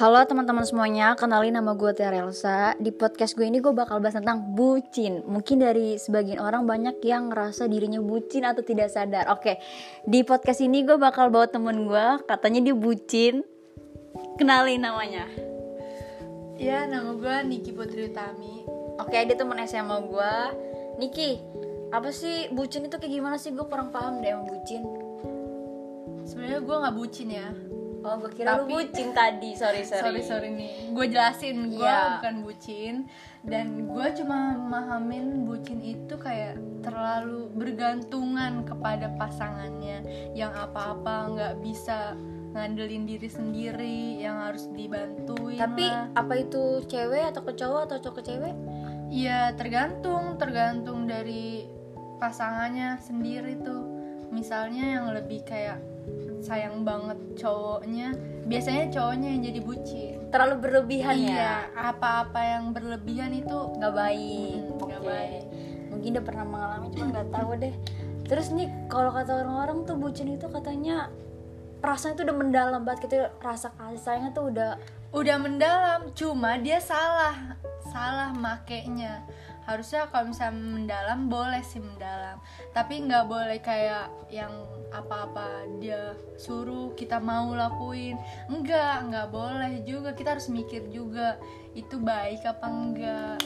Halo teman-teman semuanya, kenalin nama gue Tia Relsa Di podcast gue ini gue bakal bahas tentang bucin. Mungkin dari sebagian orang banyak yang ngerasa dirinya bucin atau tidak sadar. Oke, di podcast ini gue bakal bawa temen gue Katanya dia bucin. Kenalin namanya. Ya, nama gue Niki Putri Utami. Oke, dia temen SMA gue. Niki, apa sih bucin itu kayak gimana sih? Gue kurang paham deh sama bucin. Sebenarnya gue nggak bucin ya. Oh, gue kira lu Tapi- bucin tadi, sorry sorry Sorry sorry nih. Gue jelasin, gue Iya. bukan bucin dan gue cuma memahamin bucin itu kayak terlalu bergantungan kepada pasangannya yang apa-apa nggak bisa ngandelin diri sendiri, yang harus dibantuin. Tapi lah. apa itu cewek atau ke cowok atau cowok ke cewek? Iya tergantung, tergantung dari pasangannya sendiri tuh. Misalnya yang lebih kayak sayang banget cowoknya, biasanya cowoknya yang jadi bucin. Terlalu berlebihan ya? Iya, apa-apa yang berlebihan itu nggak baik Hmm, nggak baik. mungkin udah pernah mengalami cuma nggak tahu deh terus nih kalau kata orang-orang tuh bucin itu katanya rasanya tuh udah mendalam banget gitu rasa kasih sayangnya tuh udah udah mendalam, cuma dia salah, salah makainya. Harusnya kalau misalnya mendalam boleh sih mendalam, tapi nggak boleh kayak yang apa-apa dia suruh kita mau lakuin. Enggak, nggak boleh juga. Kita harus mikir juga itu baik apa enggak.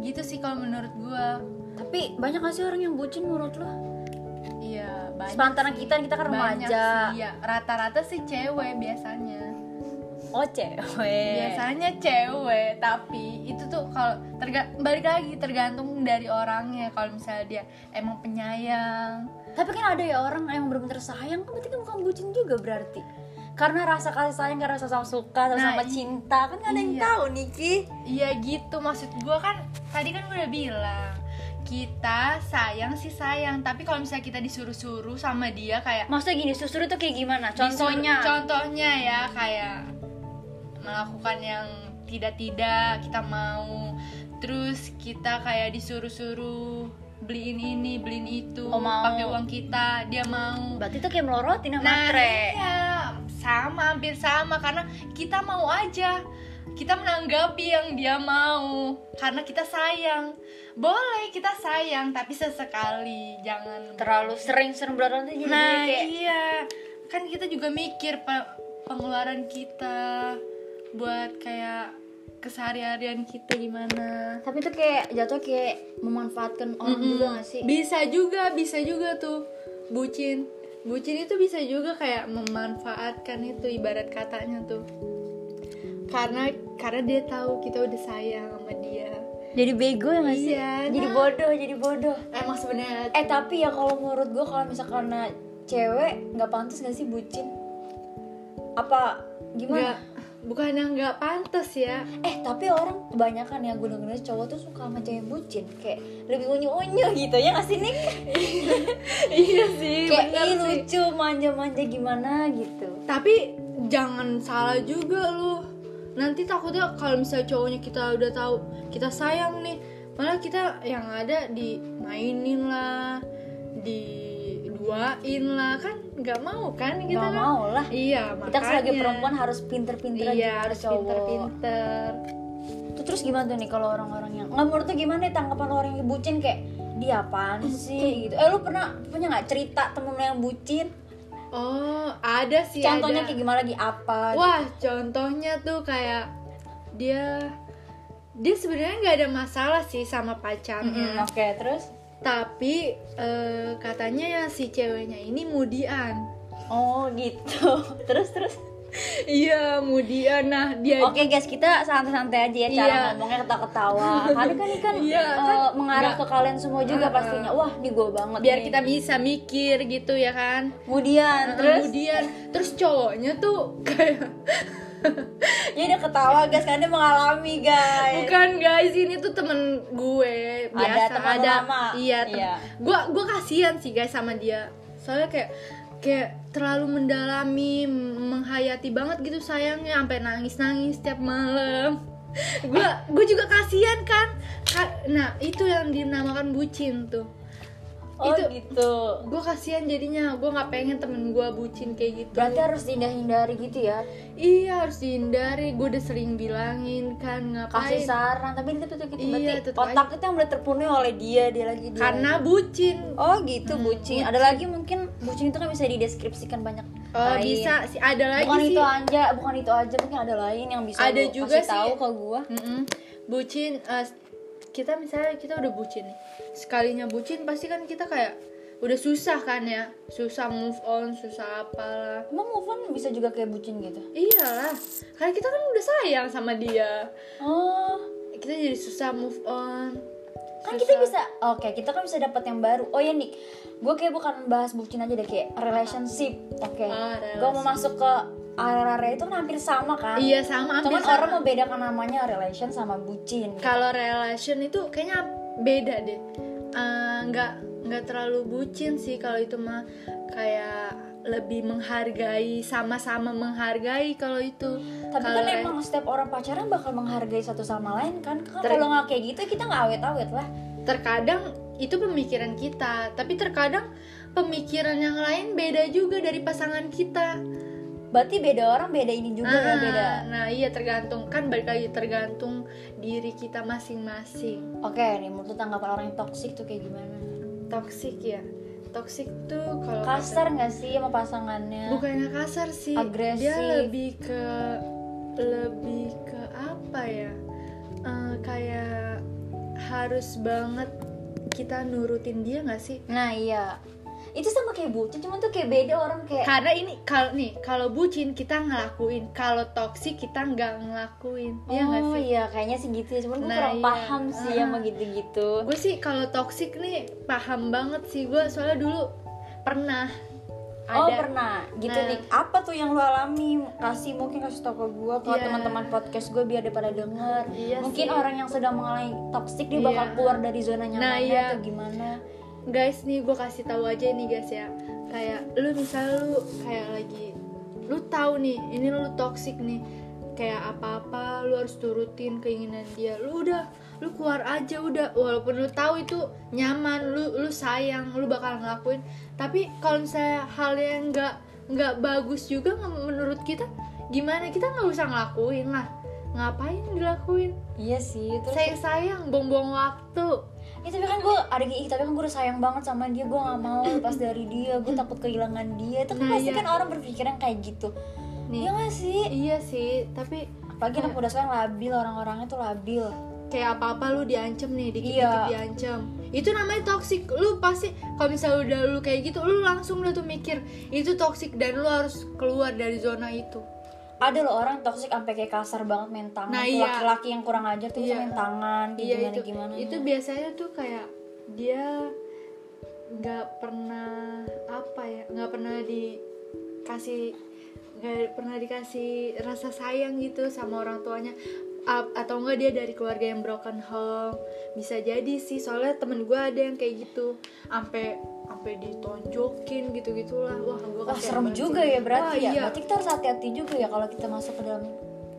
Gitu sih kalau menurut gua. tapi banyak gak sih orang yang bucin menurut lo Iya, banyak. sepantaran kita kita kan Banyak remaja sih, iya. Rata-rata sih cewek biasanya. Oh cewek. Biasanya cewek tapi itu tuh kalau terga balik lagi tergantung dari orangnya. Kalau misalnya dia emang penyayang. Tapi kan ada ya orang yang benar-benar sayang kan berarti kan bukan bucin juga berarti. Karena rasa kasih sayang karena rasa sama suka sama, Nah, sama cinta kan gak ada yang iya. tahu Niki. Iya gitu. Maksud gua kan tadi kan gue udah bilang kita sayang sih sayang. Tapi kalau misalnya kita disuruh-suruh sama dia kayak maksudnya gini susur itu kayak gimana? Disuruh- contohnya. contohnya ya kayak melakukan yang tidak-tidak kita mau. Terus kita kayak disuruh-suruh beliin ini beliin itu Oh, mau. pakai uang kita dia mau. Berarti itu kayak melorotin sama nah matre iya. Sama hampir sama karena kita mau aja. Kita menanggapi yang dia mau karena kita sayang. Boleh kita sayang tapi sesekali. Jangan terlalu sering-sering berarti jadi nah kayak iya. Kan kita juga mikir pe- pengeluaran kita buat kayak keseharian kita gimana. Tapi itu kayak jatuh kayak memanfaatkan orang Mm-mm. juga gak sih? Bisa juga bisa juga tuh. Bucin. Bucin itu bisa juga kayak memanfaatkan itu ibarat katanya tuh. Karena karena dia tahu kita udah sayang sama dia. Jadi bego ya gak sih? Iya, jadi nah. bodoh jadi bodoh. Emang sebenarnya eh tapi ya kalau menurut gue kalau misalkan cewek nggak pantas gak sih bucin? Apa gimana? Nggak bukan yang nggak pantas ya. Eh tapi orang kebanyakan ya gue denger cowok tuh suka sama cewek bucin. Kayak lebih unyu unyu gitu ya gak sih Nick iya sih kayak ih sih. lucu manja manja gimana gitu. Tapi jangan salah juga lu. Nanti takutnya kalau misalnya cowoknya kita udah tahu kita sayang nih malah kita yang ada dimainin lah diduain lah kan nggak mau kan kita nggak kan? mau lah. Iya kita makanya sebagai perempuan harus pinter-pinter iya harus pinter-pinter. Tuh, terus gimana tuh nih kalau orang-orang yang nggak menurut tuh gimana nih tanggapan orang yang bucin kayak dia apaan sih? Gitu. Eh lu pernah punya nggak cerita temen lu yang bucin? Oh ada sih contohnya ada. kayak gimana lagi apa Wah, contohnya tuh kayak dia dia sebenarnya nggak ada masalah sih sama pacarnya. Mm-mm, oke terus Tapi eh, katanya ya si ceweknya ini mudian. oh gitu terus terus Iya, mudian. Nah, dia Oke guys, kita santai-santai aja ya cara Iya. ngomongnya ketawa-ketawa. Karena kan ini kan Iya, kan mengarah ke kalian semua juga Uh-uh. pastinya. Wah, nih gue banget. biar nih. kita bisa mikir gitu ya kan. kemudian Nah, terus Kemudian terus cowoknya tuh kayak dia udah ketawa guys karena dia mengalami guys. bukan guys ini tuh temen gue biasa Ada teman lama. iya tem- Iya. gue gue kasihan sih guys sama dia soalnya kayak kayak terlalu mendalami menghayati banget gitu sayangnya sampai nangis nangis setiap malam gue gue juga kasihan kan Ka- nah itu yang dinamakan bucin tuh oh itu gitu. gue kasihan jadinya. Gue nggak pengen temen gue bucin kayak gitu. Berarti harus dihindari gitu ya? Iya harus dihindari. Gue udah sering bilangin kan kasih ngapain saran tapi itu tuh gitu Iya, berarti otak itu yang boleh terpenuhi oleh dia dia lagi dia karena bucin. Oh gitu Hmm, bucin. Ada lagi mungkin bucin itu kan bisa dideskripsikan banyak Oh, lain. bisa sih. Ada lagi bukan sih. itu aja bukan itu aja mungkin ada lain yang bisa Ada juga kasih tahu sih. ke gua. Mm-mm. bucin eh, kita misalnya kita udah bucin nih sekalinya bucin pasti kan kita kayak udah susah kan ya susah move on susah apalah. Emang move on bisa juga kayak bucin gitu? Iyalah karena kita kan udah sayang sama dia. Oh. Kita jadi susah move on kan Susah. kita bisa oke kita kan bisa dapat yang baru. Oh ya nih gue kayak bukan bahas bucin aja deh kayak relationship oke. Oh, gue mau masuk ke area-area itu kan hampir sama kan? Iya sama cuman sama. orang membedakan namanya relation sama bucin. Kalau relation itu kayaknya beda deh. Eh, nggak nggak terlalu bucin sih kalau itu mah kayak lebih menghargai sama-sama menghargai kalau itu. Tapi kalau kan re- emang setiap orang pacaran bakal menghargai satu sama lain kan? Kan Ter- kalau nggak kayak gitu kita nggak awet-awet lah. Terkadang itu pemikiran kita tapi terkadang pemikiran yang lain beda juga dari pasangan kita berarti beda orang beda ini juga ya Ah, beda. nah iya tergantung. Kan balik lagi tergantung diri kita masing-masing. Oke nih menurut tanggapan orang yang toksik tuh kayak gimana? Toxic ya? Toxic tuh kalau kasar nggak sih sama pasangannya? Bukannya kasar sih. Agresif. dia lebih ke lebih ke apa ya? Eh, kayak harus banget kita nurutin dia nggak sih? Nah iya itu sama kayak bucin cuman tuh kayak beda orang kayak karena ini kalau nih kalau bucin kita ngelakuin kalau toksik kita nggak ngelakuin Iya oh sih iya kayaknya sih gitu ya cuman gue Nah, kurang iya. paham sih Ah. sama gitu-gitu gue sih kalau toksik nih paham banget sih gue soalnya dulu pernah Oh ada pernah gitu Nah. nih apa tuh yang lu alami kasih mungkin kasih tau ke gue ke Iya. teman-teman podcast gue biar pada denger Iya mungkin sih. orang yang sedang mengalami toxic dia bakal Iya. keluar dari zona nyamannya Nah, iya. atau gimana guys nih gue kasih tahu aja nih guys ya. Kayak lu misal lu kayak lagi lu tahu nih ini lu toxic nih. Kayak apa-apa lu harus turutin keinginan dia. Lu udah lu keluar aja udah. Walaupun lu tahu itu nyaman lu lu sayang lu bakal ngelakuin. Tapi kalau misalnya hal yang nggak nggak bagus juga menurut kita gimana? Kita nggak usah ngelakuin lah. Ngapain dilakuin? Iya sih terus sayang sayang buang-buang waktu Ya, tapi kan gue ada ih, tapi kan gue udah sayang banget sama dia gue gak mau lepas dari dia gue takut kehilangan dia. Itu kan Nah, pasti iya. kan orang berpikiran kayak gitu. Nih Iya gak sih? iya sih tapi apalagi anak muda sekarang labil orang-orangnya tuh labil. Kayak apa apa lu diancam nih dikit Iya. dikit diancam itu namanya toxic lu pasti kalau misalnya udah lu kayak gitu lu langsung udah tuh mikir itu toxic dan lu harus keluar dari zona itu ada loh orang toksik sampai kayak kasar banget main tangan Nah, iya. laki-laki yang kurang ajar tuh Iya. main tangan iya gimana itu gimana itu biasanya tuh kayak dia nggak pernah apa ya nggak pernah dikasih nggak pernah dikasih rasa sayang gitu sama orang tuanya A- atau enggak dia dari keluarga yang broken home. Bisa jadi sih soalnya temen gue ada yang kayak gitu. Sampai sampai ditonjokin gitu gitulah wah gue Wah serem juga ya berarti ya. iya. berarti kita harus hati-hati juga ya kalau kita masuk ke dalam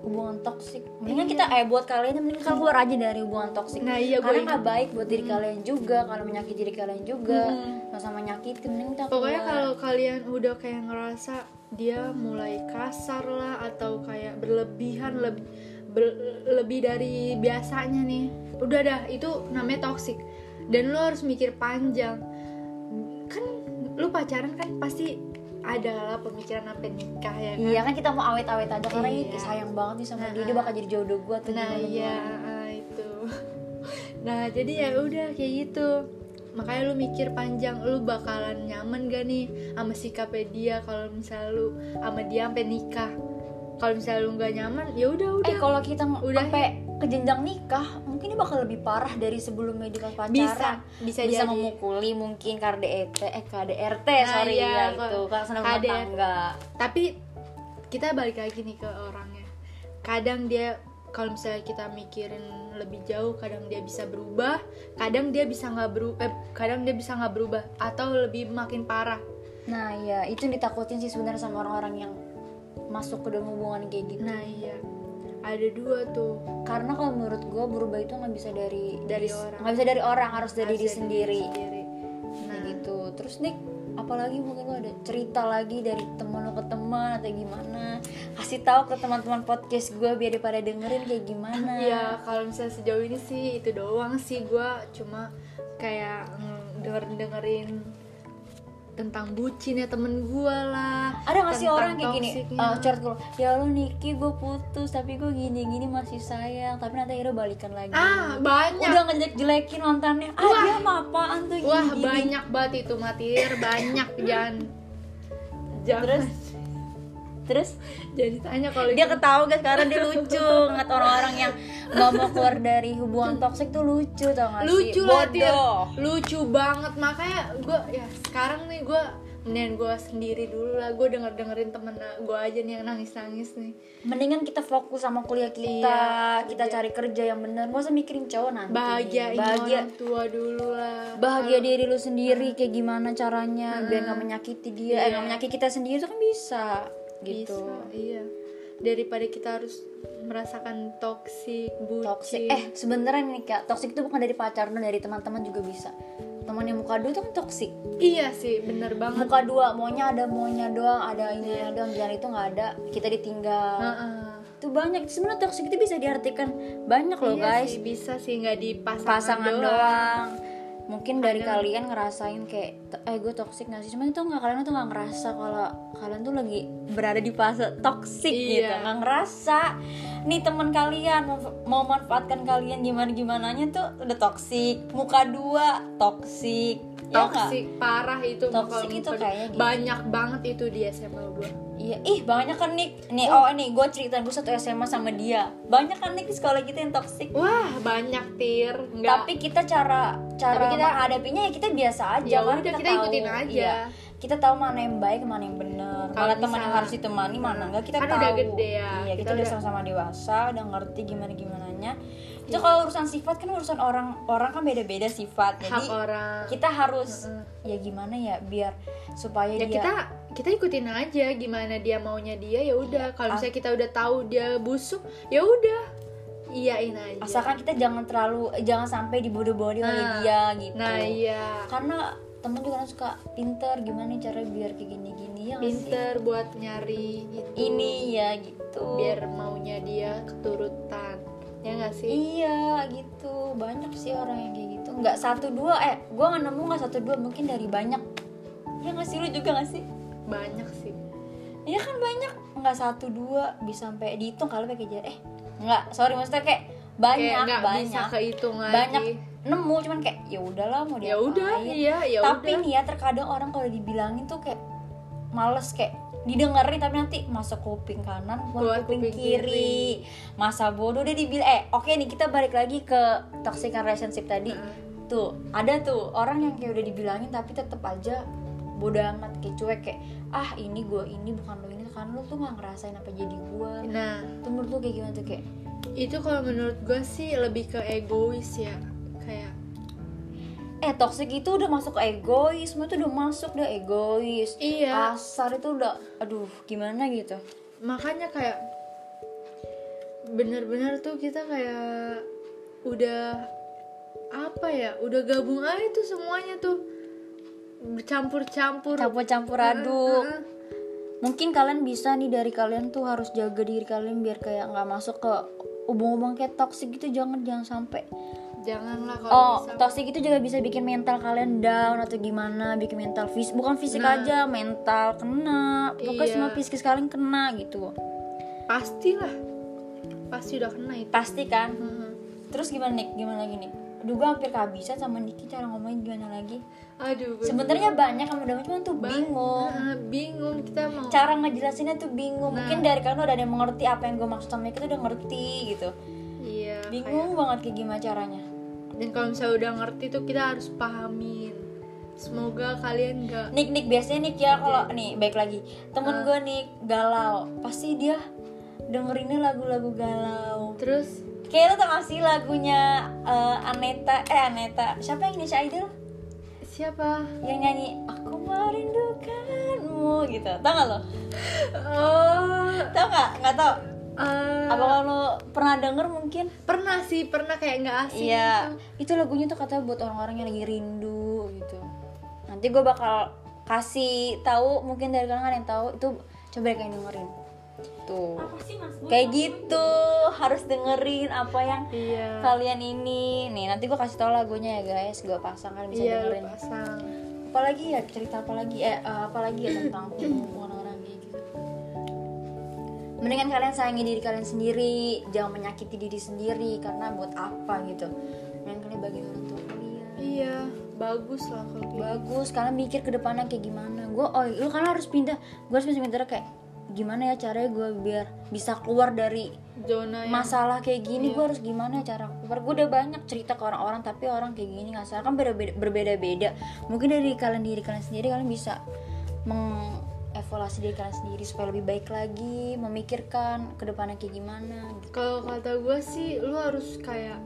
hubungan toksik. Mendingan kita eh buat kalian mending kalian keluar aja dari hubungan toksik. Nah, iya, karena nggak baik buat diri kalian juga kalau menyakiti diri kalian juga. Hmm. sama-sama nyakitin mending kita pokoknya kalau kalian udah kayak ngerasa dia mulai kasar lah atau kayak berlebihan lebih lebih dari biasanya nih. Udah dah itu namanya toxic. Dan lo harus mikir panjang. Kan lu pacaran kan pasti ada lah pemikiran sampai nikah ya kan Iya kan? kita mau awet-awet aja karena Iya. ini sayang banget nih sama dia Nah. dia bakal jadi jodoh gue tuh nah iya gimana. ah, itu. Nah jadi ya udah kayak gitu. Makanya lu mikir panjang lu bakalan nyaman gak nih sama sikapnya dia? Kalau misalnya lu sama dia sampai nikah kalau misalnya lu nggak nyaman ya udah udah Eh kalau kita Udah. sampai ke jenjang nikah, mungkin ini bakal lebih parah dari sebelumnya di pas pacaran. Bisa, bisa jadi. memukuli mungkin KDRT, eh KDRT Nah, sorry iya, ya itu karena KDRT. tangga. tapi kita balik lagi nih ke orangnya kadang dia kalau misalnya kita mikirin lebih jauh kadang dia bisa berubah kadang dia bisa nggak berubah eh, kadang dia bisa nggak berubah atau lebih makin parah Nah iya itu yang ditakutin sih sebenarnya sama orang-orang yang masuk ke dalam hubungan kayak gitu. nah iya ada dua tuh Karena kalau menurut gue berubah itu nggak bisa dari Dari nggak bisa dari orang harus dari diri sendiri. sendiri. Nah, nah gitu. terus Nick apalagi mungkin lo ada cerita lagi dari teman lo ke teman atau gimana kasih tahu ke teman-teman podcast gue biar pada dengerin kayak gimana ya kalau misalnya sejauh ini sih itu doang sih gue cuma kayak denger dengerin tentang bucin ya temen gue lah. Ada gak sih orang kayak gini? uh, curhat gue ya lo Niki gue putus tapi gue gini gini masih sayang. Tapi nanti akhirnya balikan lagi. Ah banyak. Udah ngejelek jelekin mantannya. Ah Wah. dia mah apaan tuh? Gini, wah gini. banyak banget itu matir. Banyak jangan jangan. terus terus jadi tanya kalau dia ketawa guys karena dia lucu. Ngeliat orang-orang yang nggak mau keluar dari hubungan toksik tuh lucu tau gak sih? Lucu lah Tir. bodoh lucu banget. Makanya gue ya sekarang nih gue mendingan gue sendiri dulu lah. Gue denger dengerin temen gue aja nih yang nangis nangis nih. Mendingan kita fokus sama kuliah kita. Iya, kita cari kerja yang bener. Gak usah mikirin cowok nanti. Bahagiain bahagia. orang tua dulu lah. Bahagia diri lu sendiri kayak gimana caranya biar nggak menyakiti dia. Eh Iya. nggak menyakiti kita sendiri tuh kan bisa gitu. Bisa, iya. Daripada kita harus merasakan toksik bucin. Toksik eh sebenarnya nih kak toksik itu bukan dari pacar doang, dari teman-teman juga bisa. Teman yang muka dua itu kan toksik iya sih bener banget. Muka dua maunya ada maunya doang ada ini doang jangan itu nggak ada kita ditinggal. Heeh. itu banyak sebenarnya toksik itu bisa diartikan banyak loh Iya guys. sih, bisa sih nggak di pasangan, pasangan doang. doang. Mungkin dari kalian ngerasain kayak eh gue toksik gak sih? Cuman itu nggak kalian tuh nggak ngerasa kalau kalian tuh lagi berada di fase toksik gitu. Iya. nggak ngerasa. Nih teman kalian mau, manfaatkan kalian gimana gimananya tuh udah toksik muka dua toksik ya nggak? toksik parah itu Toksik kalau itu kayaknya gitu. banyak banget itu di SMA gue Iya, ih banyak kan Nick. Nih, oh ini gue cerita gue satu SMA sama dia. Banyak kan Nick di sekolah kita yang toksik. wah banyak tir nggak Tapi kita cara cara Tapi kita- menghadapinya ya kita biasa aja Ya kan udah, kita tahu. ikutin aja. Iya. Kita tahu mana yang baik, mana yang benar. Kalau teman yang harus ditemani, mana enggak kita Kan tahu. udah gede ya, Iya, kita, kita udah sama-sama dewasa, udah ngerti gimana gimananya. Itu kalau urusan sifat kan urusan orang orang kan beda-beda sifat. hak Jadi orang kita harus ya gimana ya biar supaya ya dia kita kita ikutin aja gimana dia maunya dia ya udah. Kalau misalnya kita udah tahu dia busuk ya udah. Iyain aja. Asalkan kita jangan terlalu jangan sampai dibodoh-bodohi oleh Nah, dia gitu. Nah iya. Karena temen juga kan suka pinter gimana cara biar kayak gini-gini ya nggak sih? pinter buat nyari itu ini ya gitu. Biar maunya dia keturutan ya nggak sih? Iya gitu. Banyak sih orang yang kayak gitu. Nggak satu dua eh gua nggak nemu nggak satu dua mungkin dari banyak. Ya nggak sih lu juga nggak sih banyak sih. Iya kan banyak. Nggak satu dua bisa sampai dihitung kalau pakai jari. Eh nggak. Sorry maksudnya kayak banyak kayak banyak bisa kehitung lagi. Banyak nemu cuman kayak ya udahlah mau ya udah iya ya tapi nih ya terkadang orang kalau dibilangin tuh kayak males kayak didengerin tapi nanti masuk kuping kanan keluar kuping, kuping kiri. masa bodoh dia dibilang eh oke nih kita balik lagi ke toxic relationship tadi. Tuh ada tuh orang yang kayak udah dibilangin tapi tetep aja bodoh amat kayak cuek kayak ah ini gue ini bukan lo ini kan lo tuh nggak ngerasain apa jadi gue nah. Tuh menurut lo kayak gimana tuh kayak? Itu kalau menurut gue sih lebih ke egois ya kayak eh toxic itu udah masuk ke egois semua itu udah masuk udah egois. Iya. Kasar itu udah aduh gimana gitu? Makanya kayak bener-bener tuh kita kayak udah apa ya udah gabung aja tuh semuanya tuh bercampur-campur. Campur-campur aduk. Heeh. mungkin kalian bisa nih dari kalian tuh harus jaga diri kalian biar kayak nggak masuk ke hubung-hubung kayak toxic gitu. Jangan jangan sampai. Janganlah kalau oh bisa toxic itu juga bisa bikin mental kalian down atau gimana. Bikin mental fisik bukan fisik Nah. aja mental kena. Pokoknya Iya. semua fisik kalian kena gitu. Pastilah. Pasti udah kena itu. Pasti kan? Heeh. terus gimana nih gimana lagi nih Gue hampir kehabisan sama Niki cara ngomongin gimana lagi. Aduh. Sebenarnya banyak yang udah cuma tuh bingung. Heeh, bingung. Kita mau cara ngejelasinnya tuh bingung. Nah. mungkin dari kalian udah ada yang mengerti apa yang gue maksud sama itu udah ngerti gitu. Iya bingung banget kayak gimana caranya. Kayak- dan kalau misalnya udah ngerti tuh kita harus pahamin. Semoga kalian nggak Nik Nik biasanya Nik ya kalau nih baik lagi. Temen gue nih galau. Pasti dia dengerinnya lagu-lagu galau. Terus kayak lo tau gak sih lagunya eh, Aneta eh Aneta. Siapa yang Indonesia Idol siapa? Yang nyanyi aku merindukanmu gitu. Tau gak lo? Oh. Tau gak? Nggak tau. Eh, apa kalau pernah denger mungkin? Pernah sih pernah kayak nggak asing Iya, gitu. itu lagunya tuh katanya buat orang-orang yang lagi rindu gitu. nanti gue bakal kasih tahu mungkin dari kalian yang tahu itu coba kalian dengerin tuh. Sih kayak gitu harus dengerin apa yang iya. kalian ini. Nih nanti gue kasih tau lagunya ya guys. Gue pasang kalian bisa iya dengerin. pasang. Apalagi ya cerita apalagi eh eh, apalagi ya tentang hubungan orang kayak gitu? Mendingan kalian sayangi diri kalian sendiri. Jangan menyakiti diri sendiri karena buat apa gitu? Mendingan kalian bagi orang tua kalian iya bagus lah kalau gitu bagus kalian mikir ke depannya kayak gimana. Gue oh lu kalian harus pindah. Gue harus pindah kayak gimana ya caranya gue biar bisa keluar dari zona yang masalah kayak gini gue harus gimana ya cara keluar? Gue udah banyak cerita ke orang-orang tapi orang kayak gini nggak salah. Kan beda-beda berbeda-beda. Mungkin dari kalian diri kalian sendiri kalian bisa mengevaluasi diri kalian sendiri supaya lebih baik lagi memikirkan ke depannya kayak gimana gitu. kalau kata gue sih lu harus kayak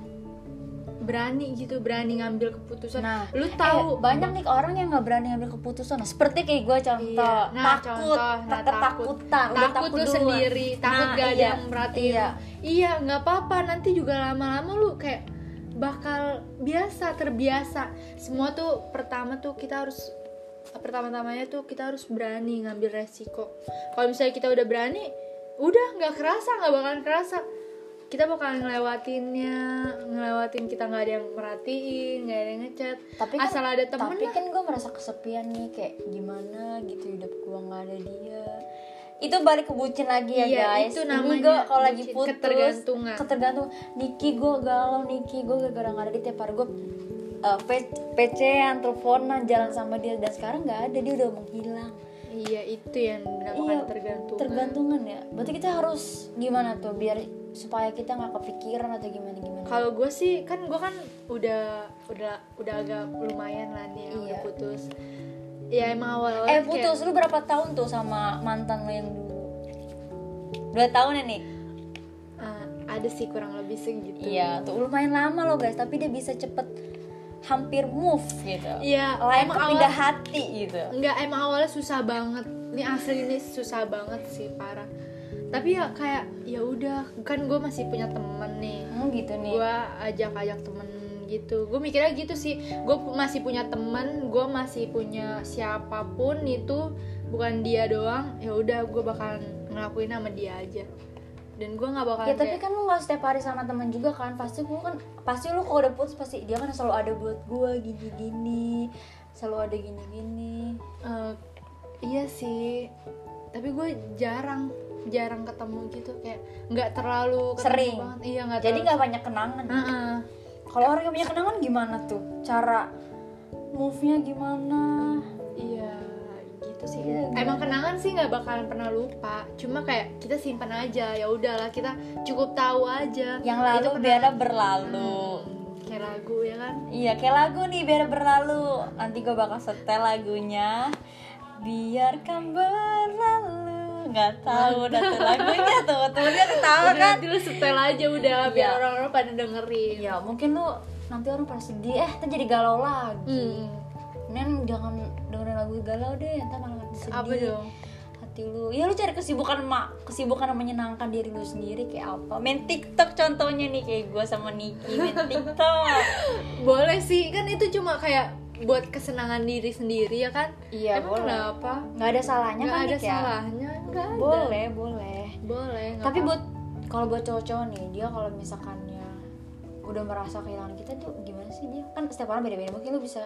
berani gitu berani ngambil keputusan. Nah, lu eh, tahu banyak nih orang yang nggak berani ngambil keputusan. Nah, seperti kayak gue contoh Iya, nah, takut contoh, nah, tak- ketakutan udah takut lu duluan. sendiri takut Nah, gak ada iya, yang merhatiin iya. iya nggak apa-apa nanti juga lama-lama lu kayak bakal biasa terbiasa. Semua tuh pertama tuh kita harus pertama-tamanya tuh kita harus berani ngambil resiko. Kalau misalnya kita udah berani udah nggak kerasa nggak bakalan kerasa kita bakalan ngelewatinnya ngelewatin kita nggak ada yang merhatiin nggak ada yang ngechat. Tapi kan, asal ada temen tapi lah. kan gue merasa kesepian nih kayak gimana gitu hidup gue nggak ada dia. Itu balik ke bucin lagi ya Iya, guys. itu ini namanya gue kalau lagi putus ketergantungan. ketergantung Niki gue galau Niki gue gara-gara nggak ada di tiap hari gue uh, PC an teleponan jalan sama dia. Dan sekarang nggak ada dia udah menghilang. Iya itu yang dinamakan Iya, tergantung tergantungan ya. Berarti kita harus gimana tuh biar supaya kita nggak kepikiran atau gimana gimana kalau gue sih kan gue kan udah udah udah agak lumayan lah nih yang udah Iya. putus ya emang awal-awal eh kayak- putus lu berapa tahun tuh sama mantan lo yang dulu dua tahun ya nih Ah, ada sih kurang lebih segitu Iya, tuh lumayan lama loh guys, tapi dia bisa cepet hampir move gitu. Iya, Lain awal- hati gitu. Enggak, emang awalnya susah banget. Ini asli ini susah banget sih, parah. Tapi ya kayak ya udah, kan gue masih punya temen nih. Hmm, gitu nih. Gue ajak-ajak temen gitu. Gue mikirnya gitu sih. Gue masih punya temen, gue masih punya siapa pun itu bukan dia doang. Ya udah, gue bakalan ngelakuin sama dia aja. Dan gue nggak bakalan Ya tapi kayak- kan lu gak setiap hari sama temen juga kan Pasti lu kan Pasti lu kalau udah putus Pasti dia kan selalu ada buat gua Gini-gini Selalu ada gini-gini Eh, iya sih tapi gue jarang jarang ketemu gitu kayak nggak terlalu ketemu Sering. banget. iya nggak Jadi terlalu- gak banyak kenangan. Heeh. Kalau orang yang punya kenangan gimana tuh? Cara Move-nya gimana? iya gitu sih. Iya, emang kenangan sih nggak bakalan pernah lupa. Cuma kayak kita simpan aja ya udahlah kita cukup tahu aja. Yang lalu Itu biarlah berlalu. Hmm, kayak lagu ya kan? Iya kayak lagu nih biar berlalu. Nanti gue bakal setel lagunya. Biarkan berlalu Gak tahu udah tuh lagunya tuh Temennya ketawa kan? nanti lu setel aja udah biar Iya. orang-orang pada dengerin. Ya mungkin lu nanti orang pada sedih Eh jadi galau lagi. Hmm. Nen jangan dengerin lagu galau deh Ntar malah sedih. Apa dong? Hati lu. Ya lu cari kesibukan mak Kesibukan yang menyenangkan diri lu sendiri Kayak apa? Main tiktok contohnya nih Kayak gue sama Niki Main tiktok. Boleh sih kan itu cuma kayak buat kesenangan diri sendiri ya kan? Iya emang boleh. kenapa? Nggak ada salahnya nggak kan ada ya? salahnya nggak ada. Boleh boleh. Boleh tapi apa-apa. buat kalau buat cowok-cowok nih dia kalau misalkannya udah merasa kehilangan kita tuh gimana sih dia? Kan setiap orang beda-beda mungkin lu bisa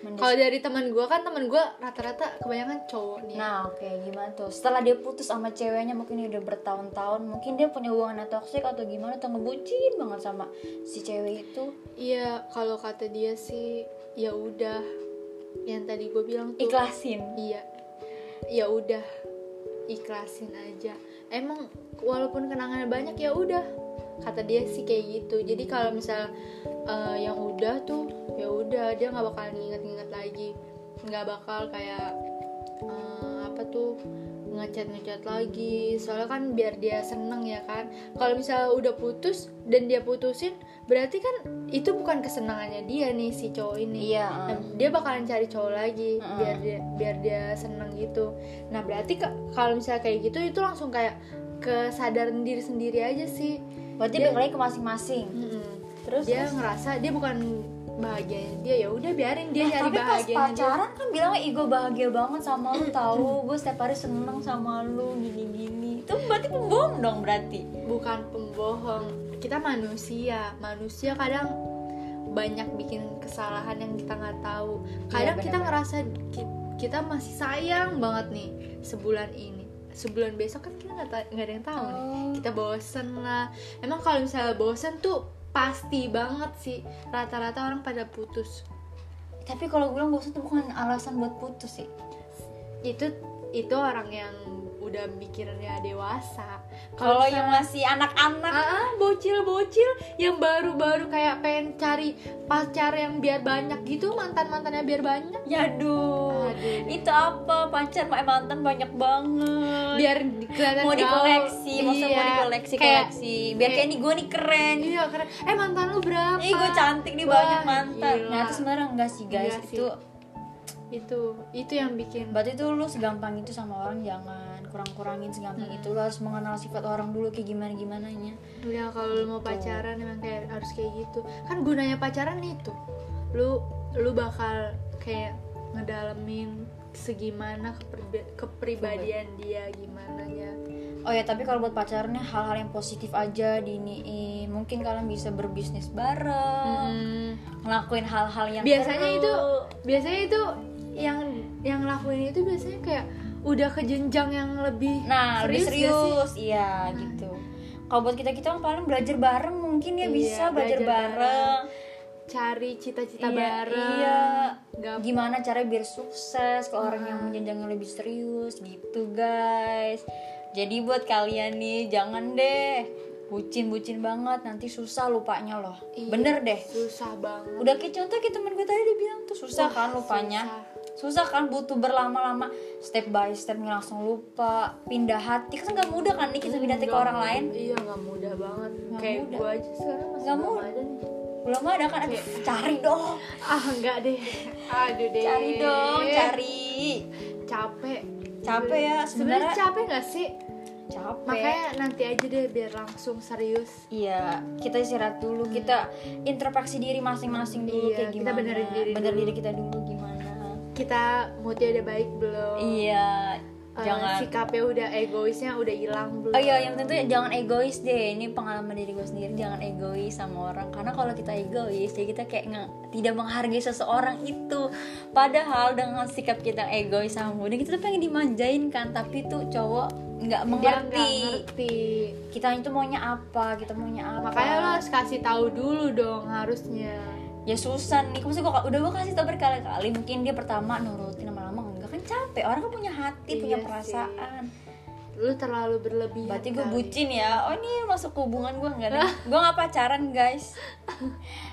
kalau dari teman gue kan teman gue rata-rata kebanyakan cowok nih. Ya. nah oke gimana tuh? Setelah dia putus sama ceweknya mungkin dia udah bertahun-tahun mungkin dia punya hubungan yang toksik atau gimana atau ngebucin banget sama si cewek itu. Iya kalau kata dia sih ya udah yang tadi gue bilang tuh. Ikhlasin. Iya. Ya udah ikhlasin aja. Emang walaupun kenangannya banyak ya udah kata dia sih kayak gitu. Jadi kalau misal eh, yang udah tuh ya udah dia nggak bakal nginget-nginget lagi. Nggak bakal kayak eh, apa tuh ngechat ngechat lagi soalnya kan biar dia seneng ya kan kalau misal udah putus dan dia putusin berarti kan itu bukan kesenangannya dia nih si cowok ini Iya, Nah, uh. dia bakalan cari cowok lagi Mm-mm. biar dia biar dia seneng gitu nah berarti ka- kalau misalnya kayak gitu itu langsung kayak kesadaran diri sendiri aja sih berarti Dia- balik lagi ke masing-masing Mm-mm. terus dia terus? ngerasa dia bukan bahagianya dia ya udah biarin dia Nah, nyari tapi pas bahagianya dia. pacaran kan bilangnya ih gue bahagia banget sama lu tahu gue setiap hari seneng sama lu gini-gini. Itu berarti pembohong dong berarti? Bukan pembohong. Kita manusia. Manusia kadang banyak bikin kesalahan yang kita nggak tahu. Kadang Iya, kita ngerasa ki- kita masih sayang banget nih sebulan ini. Sebulan besok kan kita nggak ada yang tahu nih. Oh. kita bosen lah. Emang kalau misalnya bosen tuh pasti banget sih. Rata-rata orang pada putus. Tapi kalau gue bilang bosan tuh bukan alasan buat putus sih. Itu itu orang yang udah mikirnya dewasa. Kalau yang masih anak-anak. Ah, ah, bocil-bocil yang baru-baru kayak pengen cari pacar yang biar banyak gitu mantan-mantannya biar banyak. Yaduh, Aduh. Itu apa pacar eh, mantan banyak banget. biar kelihatan mau gaul. dikoleksi, mau Iya. dikoleksi Kayak- koleksi. Biar kayak ini gue nih keren. iya keren eh mantan lu berapa Ih gue cantik nih Wah, banyak mantan. gila. Nah itu sebenarnya enggak sih guys. Enggak sih. itu itu itu yang bikin berarti tuh lu segampang itu sama orang jangan kurang-kurangin segampang itu lu harus mengenal sifat orang dulu kayak gimana gimananya. udah kalau lu mau pacaran emang kayak harus kayak gitu kan gunanya pacaran itu lu lu bakal kayak ngedalemin segimana kepribadian dia gimana ya Oh ya tapi kalau buat pacarnya hal-hal yang positif aja diniin. Mungkin kalian bisa berbisnis bareng, Hmm. ngelakuin hal-hal yang biasanya seru. itu biasanya itu yang yang lakuin itu biasanya kayak udah ke jenjang yang lebih Nah, lebih serius sih? serius, iya gitu. Kalau buat kita kita kan paling belajar bareng mungkin ya Iya, bisa belajar, belajar bareng. Cari cita-cita Iya, bareng Iya. Gimana cara biar sukses ke orang yang menjenjangnya lebih serius gitu guys. Jadi buat kalian nih jangan deh bucin-bucin banget nanti susah lupanya loh. Iya, Bener deh. susah banget Udah kayak contoh kayak temen gue tadi dia bilang tuh susah kan lupanya. Susah kan butuh berlama-lama step by step langsung lupa pindah hati kan nggak mudah kan nih kita pindah hati ke orang lain iya nggak mudah banget Nggak kayak mudah. gue aja sekarang masih Nggak mudah. Belum ada kan Aduh, cari dong. Ah enggak deh. Aduh deh cari dong cari. Capek. Capek ya sebenarnya capek nggak sih? Capek. Makanya nanti aja deh biar langsung serius. Iya, kita istirahat dulu, kita introspeksi diri masing-masing dulu Iya, kayak kita gimana. benerin diri Bener dulu. diri kita dulu gimana. kita moodnya udah baik belum? Iya, Eh, jangan. sikapnya udah egoisnya udah hilang belum Oh iya, yang tentu jangan egois deh. Ini pengalaman diri gue sendiri, jangan egois sama orang. Karena kalau kita egois, jadi kita kayak nggak tidak menghargai seseorang itu. Padahal dengan sikap kita egois sama dia, kita tuh pengen dimanjain kan. Tapi tuh cowok nggak dia mengerti. ngerti Kita itu maunya apa, kita maunya apa. makanya lo harus kasih tahu dulu dong harusnya ya susah nih maksudnya gua, udah gue kasih tau berkali-kali mungkin dia pertama nurutin capek orang kan punya hati Iya punya sih. Lu terlalu berlebihan berarti gue bucin ya. Oh ini masuk hubungan gue enggak deh gue nggak pacaran guys.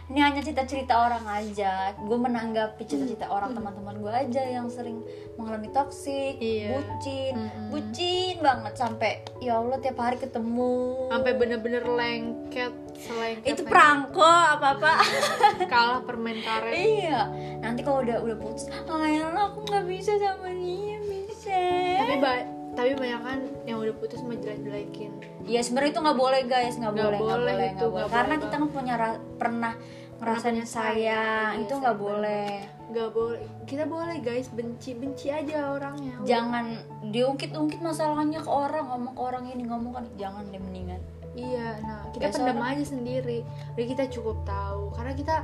Ini hanya cerita-cerita orang aja. Gue menanggapi cerita-cerita orang teman-teman gue aja yang sering mengalami toksik Iya. bucin. Mm-mm. bucin banget sampai ya allah tiap hari ketemu. Sampai bener-bener lengket selengket itu perangko apa apa kalah permen karet. Iya, nanti kalau udah udah putus, ayolah aku nggak bisa sama dia bisa. tapi ba- tapi banyak kan yang udah putus mah jelek-jelekin. Iya sebenarnya itu nggak boleh guys, nggak boleh, nggak boleh boleh, itu, boleh. Karena boleh kita kan punya pernah ngerasain sayang, sayang, itu iya, nggak boleh. nggak boleh. Kita boleh guys. Benci benci aja orangnya. Jangan diungkit-ungkit masalahnya ke orang, ngomong ke orang ini ngomong kan, jangan deh mendingan. iya nah kita Biasa pendam orang- aja sendiri. Jadi kita cukup tahu. Karena kita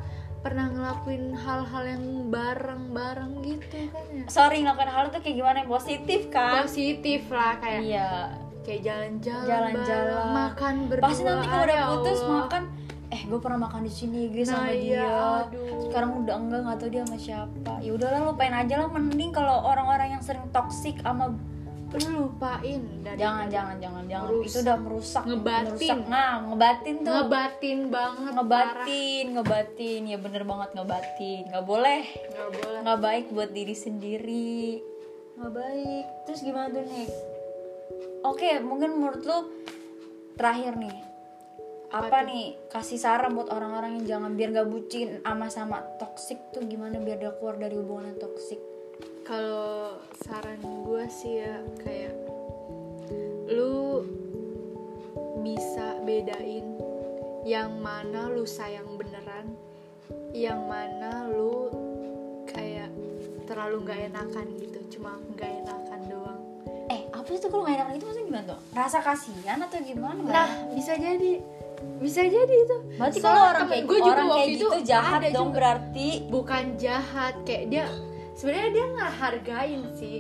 pernah ngelakuin hal-hal yang bareng-bareng gitu kan ya Sorry ngelakuin hal itu kayak gimana yang positif kan? positif lah kayak Iya. kayak jalan-jalan Jalan-jalan. makan berdua Pasti nanti kalau udah ya putus Allah. makan, eh gue pernah makan di sini gue sama Nah, iya, dia. aduh. Sekarang udah enggak nggak tahu dia sama siapa. Ya udahlah lupain aja lah. Mending kalau orang-orang yang sering toksik sama lu lupain dari jangan jangan jangan jangan. Merusak. itu udah merusak Ngebatin. merusak. Nah ngebatin tuh. Ngebatin banget parah. ngebatin ngebatin. Ya bener banget ngebatin. Nggak boleh. Nggak boleh. Nggak baik buat diri sendiri. Nggak baik. Terus gimana tuh nih oke mungkin menurut lu terakhir nih. Apa apa, nih? Kasih saran buat orang-orang yang jangan biar gak bucin ama sama toksik tuh gimana biar dia keluar dari hubungan yang toksik kalau saran gue sih ya kayak lu bisa bedain yang mana lu sayang beneran yang mana lu kayak terlalu nggak enakan gitu cuma nggak enakan doang. Eh apa sih tuh kalau nggak enakan itu maksudnya gimana tuh? Rasa kasihan atau gimana? Nah bisa jadi. Bisa jadi itu. Berarti kalau orang kayak gue juga orang kayak itu gitu jahat dong juga. berarti. Bukan jahat kayak dia sebenarnya dia ngehargain sih.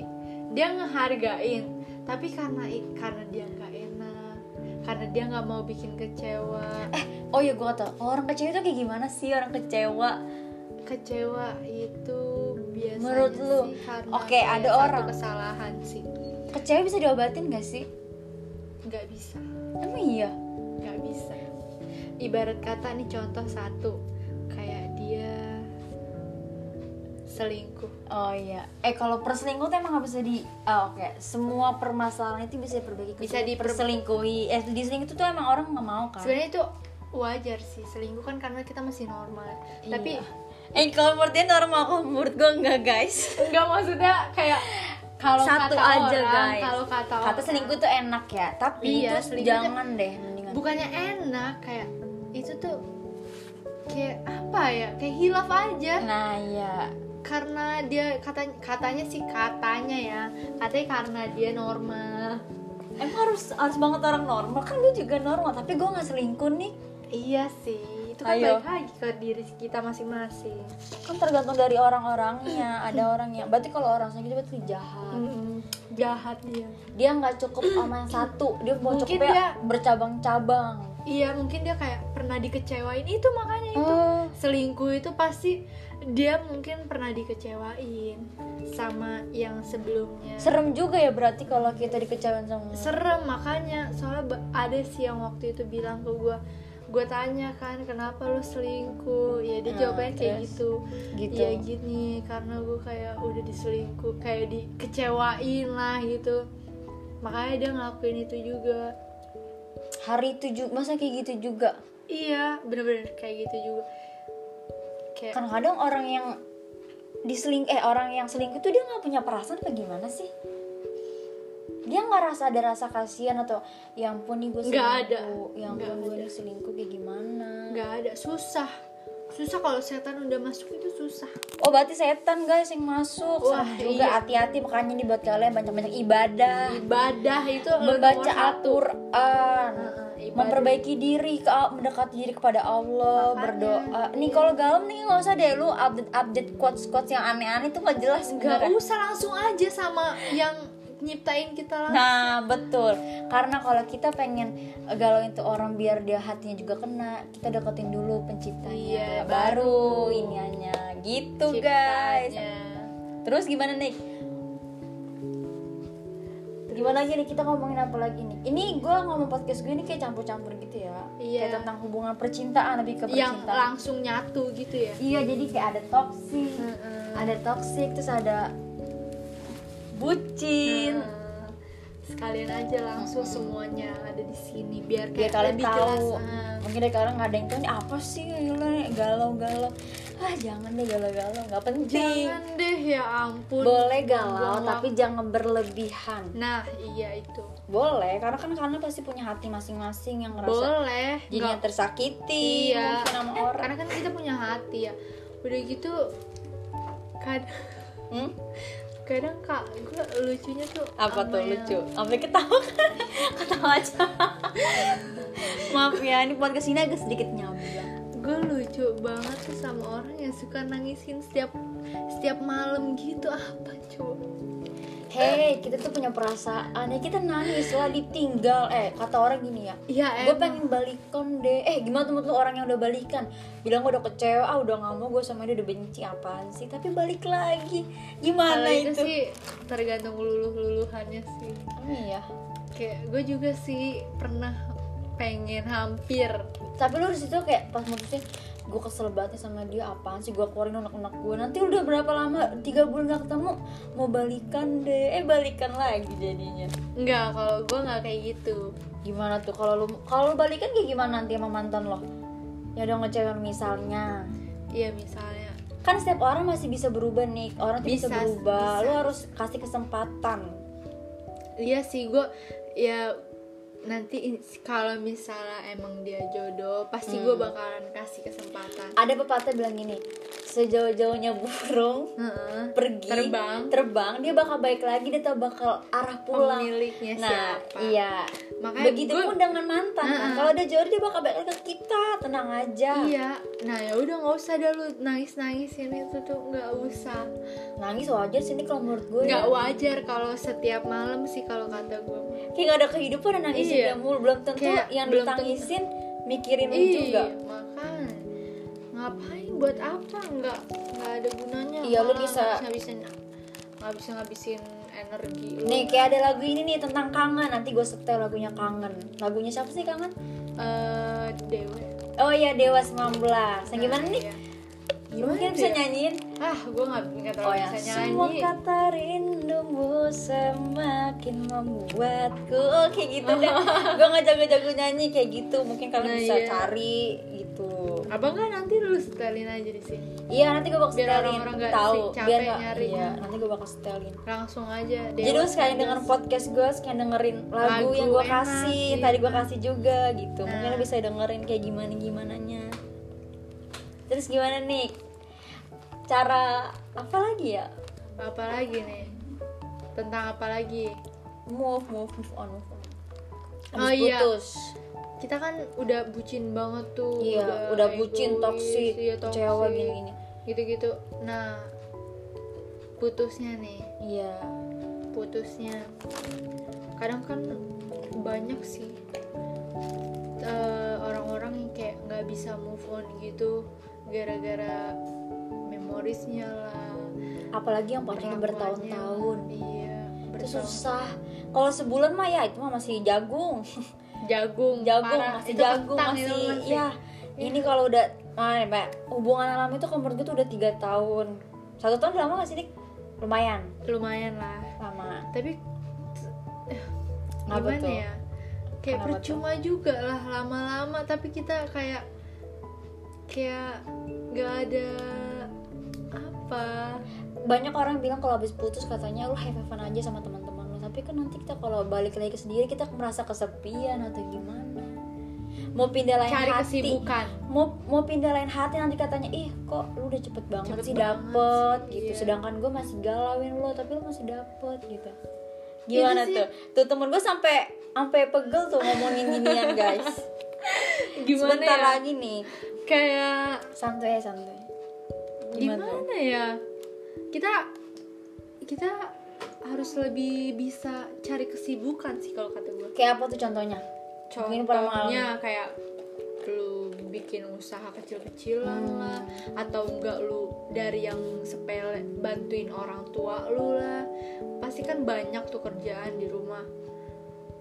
Dia ngehargain. Tapi karena karena dia nggak enak karena dia nggak mau bikin kecewa. Oh ya gue tau orang kecewa itu kayak gimana sih? Orang kecewa. Kecewa itu biasanya Menurut lu? Oke, kayak ada orang. kesalahan sih. Kecewa bisa diobatin gak sih? Nggak bisa. Emang iya? Nggak bisa. Ibarat kata nih contoh satu selingkuh Oh iya. Eh kalau perselingkuh tuh emang gak bisa di oh, oke. Semua permasalahan itu bisa diperbaiki Bisa kecuali diper- perselingkuhi. Eh diselingkuh itu tuh emang orang nggak mau kan? sebenarnya itu wajar sih selingkuh kan karena kita masih normal Iya. tapi Eh kalau menurut dia normal kok menurut gue enggak guys. enggak maksudnya kayak kalau Satu kata aja orang, guys. kalau kata Kata orang, selingkuh tuh enak ya, tapi Iya, itu jangan deh mendingan. bukannya enak kayak itu tuh kayak apa ya kayak hilaf aja Nah iya. Karena dia katanya katanya sih katanya ya katanya karena dia normal Emang harus harus banget orang normal kan dia juga normal, tapi gue nggak selingkuh nih. iya sih itu kan Ayo. balik lagi ke diri kita masing-masing Kan tergantung dari orang-orangnya. Ada orang yang berarti kalau orang itu berarti jahat. Mm-mm. jahat dia Dia nggak cukup sama yang satu, dia mau Mungkin cukupnya dia- bercabang-cabang. iya mungkin dia kayak pernah dikecewain itu makanya itu Oh. selingkuh itu pasti dia mungkin pernah dikecewain sama yang sebelumnya. Serem juga ya berarti kalau kita dikecewain sama serem makanya. Soalnya ada sih yang waktu itu bilang ke gue gue tanya kan kenapa lu selingkuh? Ya dia Ah, jawabnya kayak gitu. Gitu. ya gini karena gue kayak udah diselingkuh kayak dikecewain lah gitu. Makanya dia ngelakuin itu juga. Hari itu juga masa kayak gitu juga? Iya bener-bener kayak gitu juga kayak kadang-kadang orang yang diseling eh orang yang selingkuh tuh dia nggak punya perasaan apa gimana sih? Dia nggak rasa ada rasa kasihan atau yang pun nih gue Nggak ada. selingkuh yang pun gue nih selingkuh kayak gimana? Nggak ada. Susah. Susah kalau setan udah masuk itu susah. Oh berarti setan guys yang masuk. Wah, Serem juga. iya. hati-hati makanya nih buat kalian banyak-banyak ibadah. Ibadah itu membaca. Al-Quran ibadah. memperbaiki diri ke mendekati diri kepada Allah Makanya. berdoa. Nih kalau galau nih nggak usah deh. Lu update update quotes quotes yang aneh-aneh tuh nggak jelas nggak usah langsung aja sama yang nyiptain kita langsung. Nah betul. Karena kalau kita pengen galauin tuh orang biar dia hatinya juga kena kita deketin dulu penciptanya. Iya, baru baru. iniannya. Gitu guys. Terus gimana nih gimana lagi nih kita ngomongin apa lagi nih? Ini gue ngomong podcast gue ini kayak campur-campur gitu ya. Iya. kayak tentang hubungan percintaan lebih ke yang percintaan. langsung nyatu gitu ya? Iya jadi kayak ada toxic Heeh. ada toxic terus ada bucin. Nah, sekalian aja langsung semuanya ada di sini biar biar kayak kalian lebih tahu. jelas. Ah. mungkin dari kalian nggak ada yang tahu ini apa sih gila galau-galau ah jangan deh galau-galau nggak penting. Jangan deh ya ampun. Boleh galau tapi jangan berlebihan. Nah iya itu. Boleh karena kan kalian pasti punya hati masing-masing yang ngerasa boleh. jadinya Nggak- tersakiti iya. mungkin sama orang. karena kan kita punya hati ya. Udah gitu kadang Hmm? kadang kak gue lucunya tuh apa tuh yang- lucu? Sampai ketawa? Kan ketawa aja. Maaf ya ini podcast ini agak sedikit nyambung lucu banget tuh sama orang yang suka nangisin setiap setiap malam gitu. Apa coba Hei, kita tuh punya perasaan ya. Kita nangis lah ditinggal. Eh kata orang gini ya. Ya gue pengen balikan deh. Eh gimana tuh menurut lu orang yang udah balikan? Bilang gue udah kecewa ah udah nggak mau gue sama dia udah benci. Apaan sih? Tapi balik lagi. Gimana kalau itu itu, sih tergantung luluh luluhannya sih. Hmm, iya? Kayak gue juga sih pernah pengen hampir. Tapi lu di situ kayak pas mutusin gue kesel banget sama dia apaan sih gue keluarin unek-unek gue nanti udah berapa lama? Tiga bulan gak ketemu mau balikan deh. Eh balikan lagi jadinya. Enggak, kalau gue nggak kayak gitu. Gimana tuh? Kalau lu kalau lu balikan kayak gimana nanti sama mantan lo? Ya udah ngecewain misalnya. Iya misalnya. Kan setiap orang masih bisa berubah nih. Orang bisa, Bisa, berubah. Bisa. lu harus kasih kesempatan. Iya sih gue ya nanti kalau misalnya emang dia jodoh pasti gue bakalan kasih kesempatan. Ada pepatah bilang gini sejauh-jauhnya burung Heeh. pergi Terbang. terbang dia bakal balik lagi dia tahu bakal arah pulang Pemiliknya nah siapa. iya Makanya begitupun gua- dengan mantan kan Heeh. kalau dia jodoh dia bakal balik lagi ke kita tenang aja iya nah ya udah nggak usah dah lu nangis nangisin itu tuh nggak usah nangis wajar sini kalau menurut gue nggak ya. wajar kalau setiap malam sih kalau kata gue kayak gak ada kehidupan dan nangisin Iya. dia mulu belum tentu Kayak yang belum ditangisin mikirin lu Iya, juga makan ngapain buat apa? Nggak nggak ada gunanya. Iya, lu bisa- ngabisin bisa ngabisin energi. Lu nih kayak ada lagu ini nih tentang kangen. Nanti gue setel lagunya kangen. Lagunya siapa sih kangen? Eh, dewa. Oh iya dewa 19 yang gimana nih? Iya. Gimana Gimana bisa ya? nyanyiin? ah gue nggak nggak terlalu Oh ya, bisa semua nyanyi kata rindumu semakin membuatku. Oh kayak gitu deh. Gue gak jago-jago nyanyi kayak gitu. Mungkin kalian Nah, bisa iya. cari abang kan nanti lu setelin aja di sini. Iya nanti gue bakal Biar setelin. orang-orang nggak Tahu, capek biar gak, nyari. Iya nanti gue bakal setelin. Langsung aja Jadi lu sekalian denger podcast gue Sekalian dengerin lagu, Lagu yang gue kasih. iya. Tadi gue kasih juga gitu. Mungkin Nah. lu bisa dengerin kayak gimana-gimananya Terus gimana nih? Cara apa lagi ya? apa lagi nih? Tentang apa lagi? Move move move on move on. Oh, Habis iya. Kita kan udah bucin banget tuh iya udah bucin egois, toksik iya, toksik, kecewa gini gini gitu-gitu. Nah putusnya nih. Iya. Putusnya. Kadang kan banyak sih eh, orang-orang yang kayak nggak bisa move on gitu gara-gara memorisnya lah. Apalagi yang perlakuannya. bertahun-tahun. Iya itu bertahun susah. Kalau sebulan mah ya itu mah masih jagung jagung jagung parah. masih Itu jagung kentang masih. Itu masih. ya ini kalau udah ah, nih, Mbak, hubungan alam itu menurut gue tuh udah tiga tahun. Satu tahun lama gak sih dik? Lumayan. Lumayan lah. Lama. Tapi gimana tuh? ya? Kayak Kenapa percuma juga lah lama-lama. Tapi kita kayak kayak gak ada apa. Banyak orang bilang kalau habis putus katanya lu have fun aja sama lu tapi kan nanti kita kalau balik lagi ke sendiri kita merasa kesepian atau gimana? Mau pindah lain cari hati. kesibukan. Mau mau pindah lain hati nanti katanya ih kok lu udah cepet banget Cepet sih banget. dapet sih, gitu. Iya. sedangkan gue masih galauin lo tapi lu masih dapet gitu. Gimana Itu sih. tuh? Tuh temen gue sampai sampai pegel tuh ngomongin ginian guys. Gimana sebentar ya? lagi nih. Kayak santuy santuy. Gimana, gimana ya? Kita kita harus lebih bisa cari kesibukan sih kalau kata gue kayak apa tuh contohnya? Contohnya kayak lu bikin usaha kecil-kecilan Hmm. lah atau enggak lu dari yang sepele bantuin orang tua lu lah. Pasti kan banyak tuh kerjaan di rumah.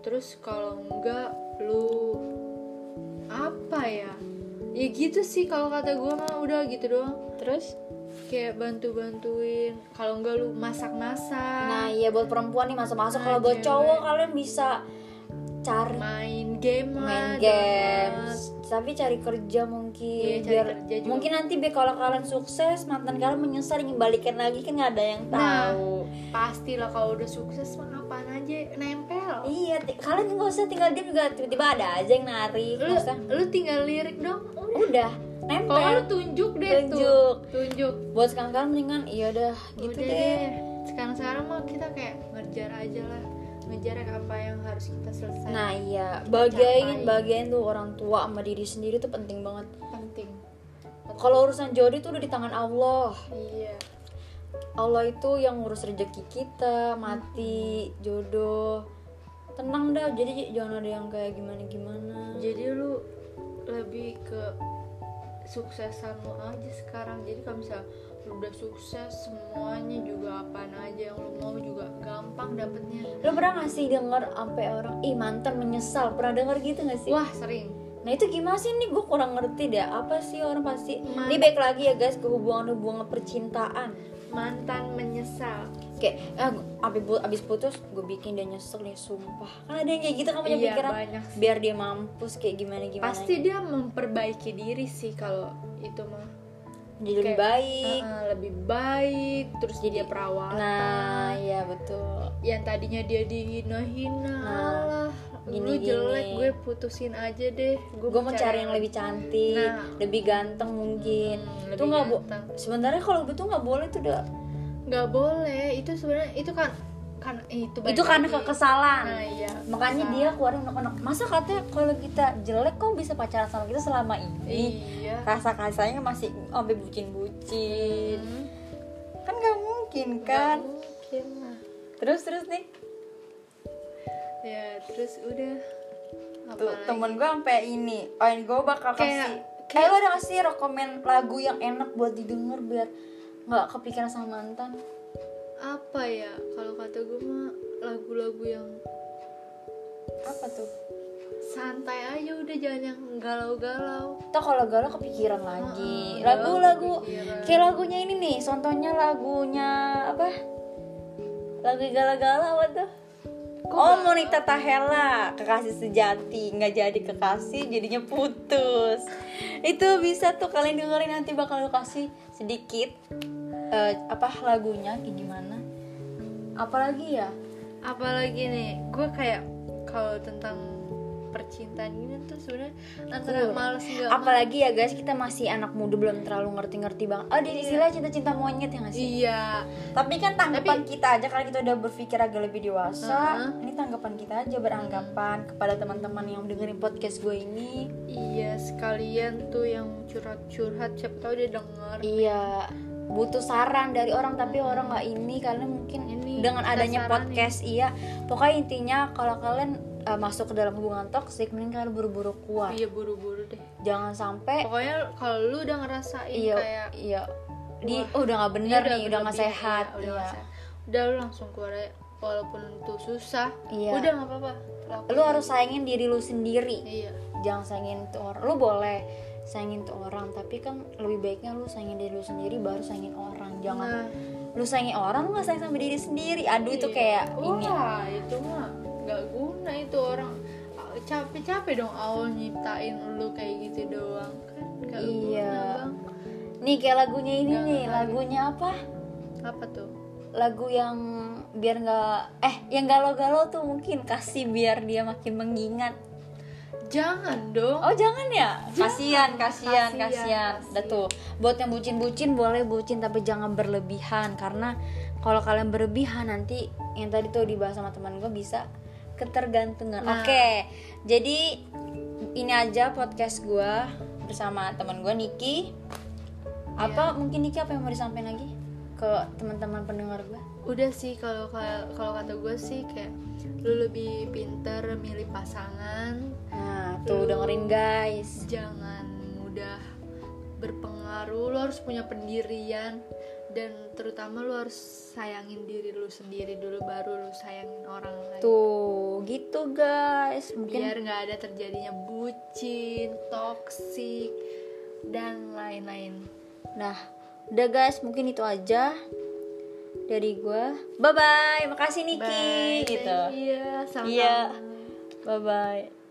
Terus kalau enggak lu apa ya? Ya gitu sih kalau kata gue mah udah gitu doang. Terus kayak bantu-bantuin. Kalau enggak lu masak-masak. Nah iya buat perempuan nih masuk-masuk Nah, Kalau buat cowok kalian bisa cari main game main games. Tapi cari kerja mungkin Iya, cari biar kerja juga. mungkin nanti biar kalau kalian sukses mantan kalian menyesal ingin balikan lagi kan nggak ada yang Nah. tahu. pastilah kalau udah sukses mah apaan aja nempel. Iya kalian nggak usah tinggal diam juga tiba-tiba ada aja yang narik lu, lu tinggal lirik dong. Udah udah nempel. Kalau lu tunjuk deh Tunjuk. tuh. Tunjuk. Buat sekarang kalian mendingan iya udah gitu Udah deh. sekarang sekarang mah kita kayak ngejar aja lah. Ngejar apa yang harus kita selesai. Nah iya. Bagian bagian tuh orang tua sama diri sendiri tuh penting banget. Penting. Kalau urusan jodoh itu udah di tangan Allah. Iya. Allah itu yang ngurus rezeki kita, mati, jodoh. Tenang dah, jadi jangan ada yang kayak gimana-gimana. jadi lu lebih ke suksesan lu aja sekarang. Jadi kalau misalnya lu udah sukses semuanya juga apaan aja yang lu mau juga gampang dapetnya. Lo pernah gak sih denger sampai orang, ih mantan menyesal, pernah denger gitu gak sih? wah sering. Nah itu gimana sih? Nih, gue kurang ngerti deh. Apa sih orang pasti, Man- ini baik lagi ya guys ke hubungan-hubungan percintaan. Mantan menyesal Kayak, gua- abis, bu- abis putus, gue bikin dia nyesel nih, sumpah. Kan ada yang kayak gitu kan punya Iya, pikiran. banyak. Biar dia mampus kayak gimana-gimana pasti dia memperbaiki diri sih kalau itu mah. Jadi lebih kayak, baik. uh-uh, lebih baik terus Jadi- dia perawatan. Nah, iya betul. Yang tadinya dia dihina-hina Nah. Allah lu gini. jelek gue gini putusin aja deh. Gue gue mau cari yang lebih cantik Nah. lebih ganteng mungkin. Hmm, itu lebih nggak ganteng. sebenarnya kalau betul nggak boleh tuh udah nggak boleh. Itu sebenarnya itu kan kan itu itu karena kekesalan. Nah iya. Makanya dia keluarin anak-anak masa katanya kalau kita jelek kok bisa pacaran sama kita selama ini? Iya. Rasa kasarnya masih sampai bucin-bucin. Hmm. kan nggak mungkin kan? mungkin lah terus terus nih? Ya terus udah. Tuh temen gue sampai ini. Oh gue bakal Kayak- kasih kayak- eh lo ada ngasih rekomen lagu yang enak buat didengar biar nggak kepikiran sama mantan. Apa ya? Kalau kata gue mah lagu-lagu yang apa tuh? santai aja udah jangan yang galau-galau. Tuh kalau galau kepikiran lagi. Heeh, lagu-lagu galau kepikiran. kayak lagunya ini nih contohnya lagunya apa? Lagu galau-galau apa tuh oh Monita Tahela. Kekasih sejati. Nggak jadi kekasih jadinya putus. Itu bisa tuh kalian dengerin. Nanti bakal gue kasih sedikit eh, apa lagunya kayak gimana. Apalagi ya? Apalagi nih gue kayak kalau tentang percintaan gini tuh sebenarnya antara Betul. males nggak apalagi ya guys kita masih anak muda belum terlalu ngerti-ngerti bang oh di istilah cinta-cinta monyet ya nggak sih iya Tapi kan tanggapan kita aja karena kita udah berpikir agak lebih dewasa. Uh-huh. Ini tanggapan kita aja beranggapan kepada teman-teman yang dengerin podcast gue ini. iya sekalian tuh yang curhat-curhat siapa tahu dia denger Iya, butuh saran dari orang tapi orang nggak ini karena mungkin Ini, dengan adanya podcast iya. Pokoknya intinya kalau kalian uh, masuk ke dalam hubungan toksik mending kalian buru-buru keluar. iya buru-buru deh Jangan sampai pokoknya kalau lu udah ngerasain iya kayak iya di oh, udah nggak bener ini nih, udah nggak berlebihan, sehat. iya, udah Iya. sehat. udah lu langsung keluar aja walaupun itu susah Iya. udah nggak apa-apa. Lu harus sayangin diri lu sendiri. iya jangan sayangin tuh orang lu boleh sayangin tuh orang tapi kan lebih baiknya lu sayangin diri lu sendiri baru sayangin orang jangan nah lu sayangin orang lu nggak sayang sama diri sendiri aduh itu iya. kayak ini wah itu mah nggak guna itu orang. Capek-capek dong awal nyiptain lu kayak gitu doang kan? Nggak Iya. guna bang. Nih kayak lagunya ini Jangan nih lagunya apa? Apa tuh? Lagu yang biar nggak eh yang galau-galau tuh mungkin kasih biar dia makin mengingat. Jangan dong. Oh jangan ya? Kasihan Kasihan, kasihan kasihan. Udah tuh buat yang bucin-bucin boleh bucin tapi jangan berlebihan. Karena kalau kalian berlebihan nanti yang tadi tuh dibahas sama teman gue bisa ketergantungan. Nah. oke jadi ini aja podcast gue bersama teman gue Niki. Apa mungkin Niki apa yang mau disampaikan lagi ke teman-teman pendengar gue udah sih kalau kalau kata gue sih kayak lu lebih pinter milih pasangan. Nah tuh dengerin guys. jangan mudah berpengaruh lu harus punya pendirian dan terutama lu harus sayangin diri lu sendiri dulu baru lu sayangin orang lain tuh gitu guys mungkin biar nggak ada terjadinya bucin toksik dan lain-lain Nah, udah guys, mungkin itu aja dari gua. Bye bye. Makasih Niki Bye. gitu. iya sama Iya. Bye bye.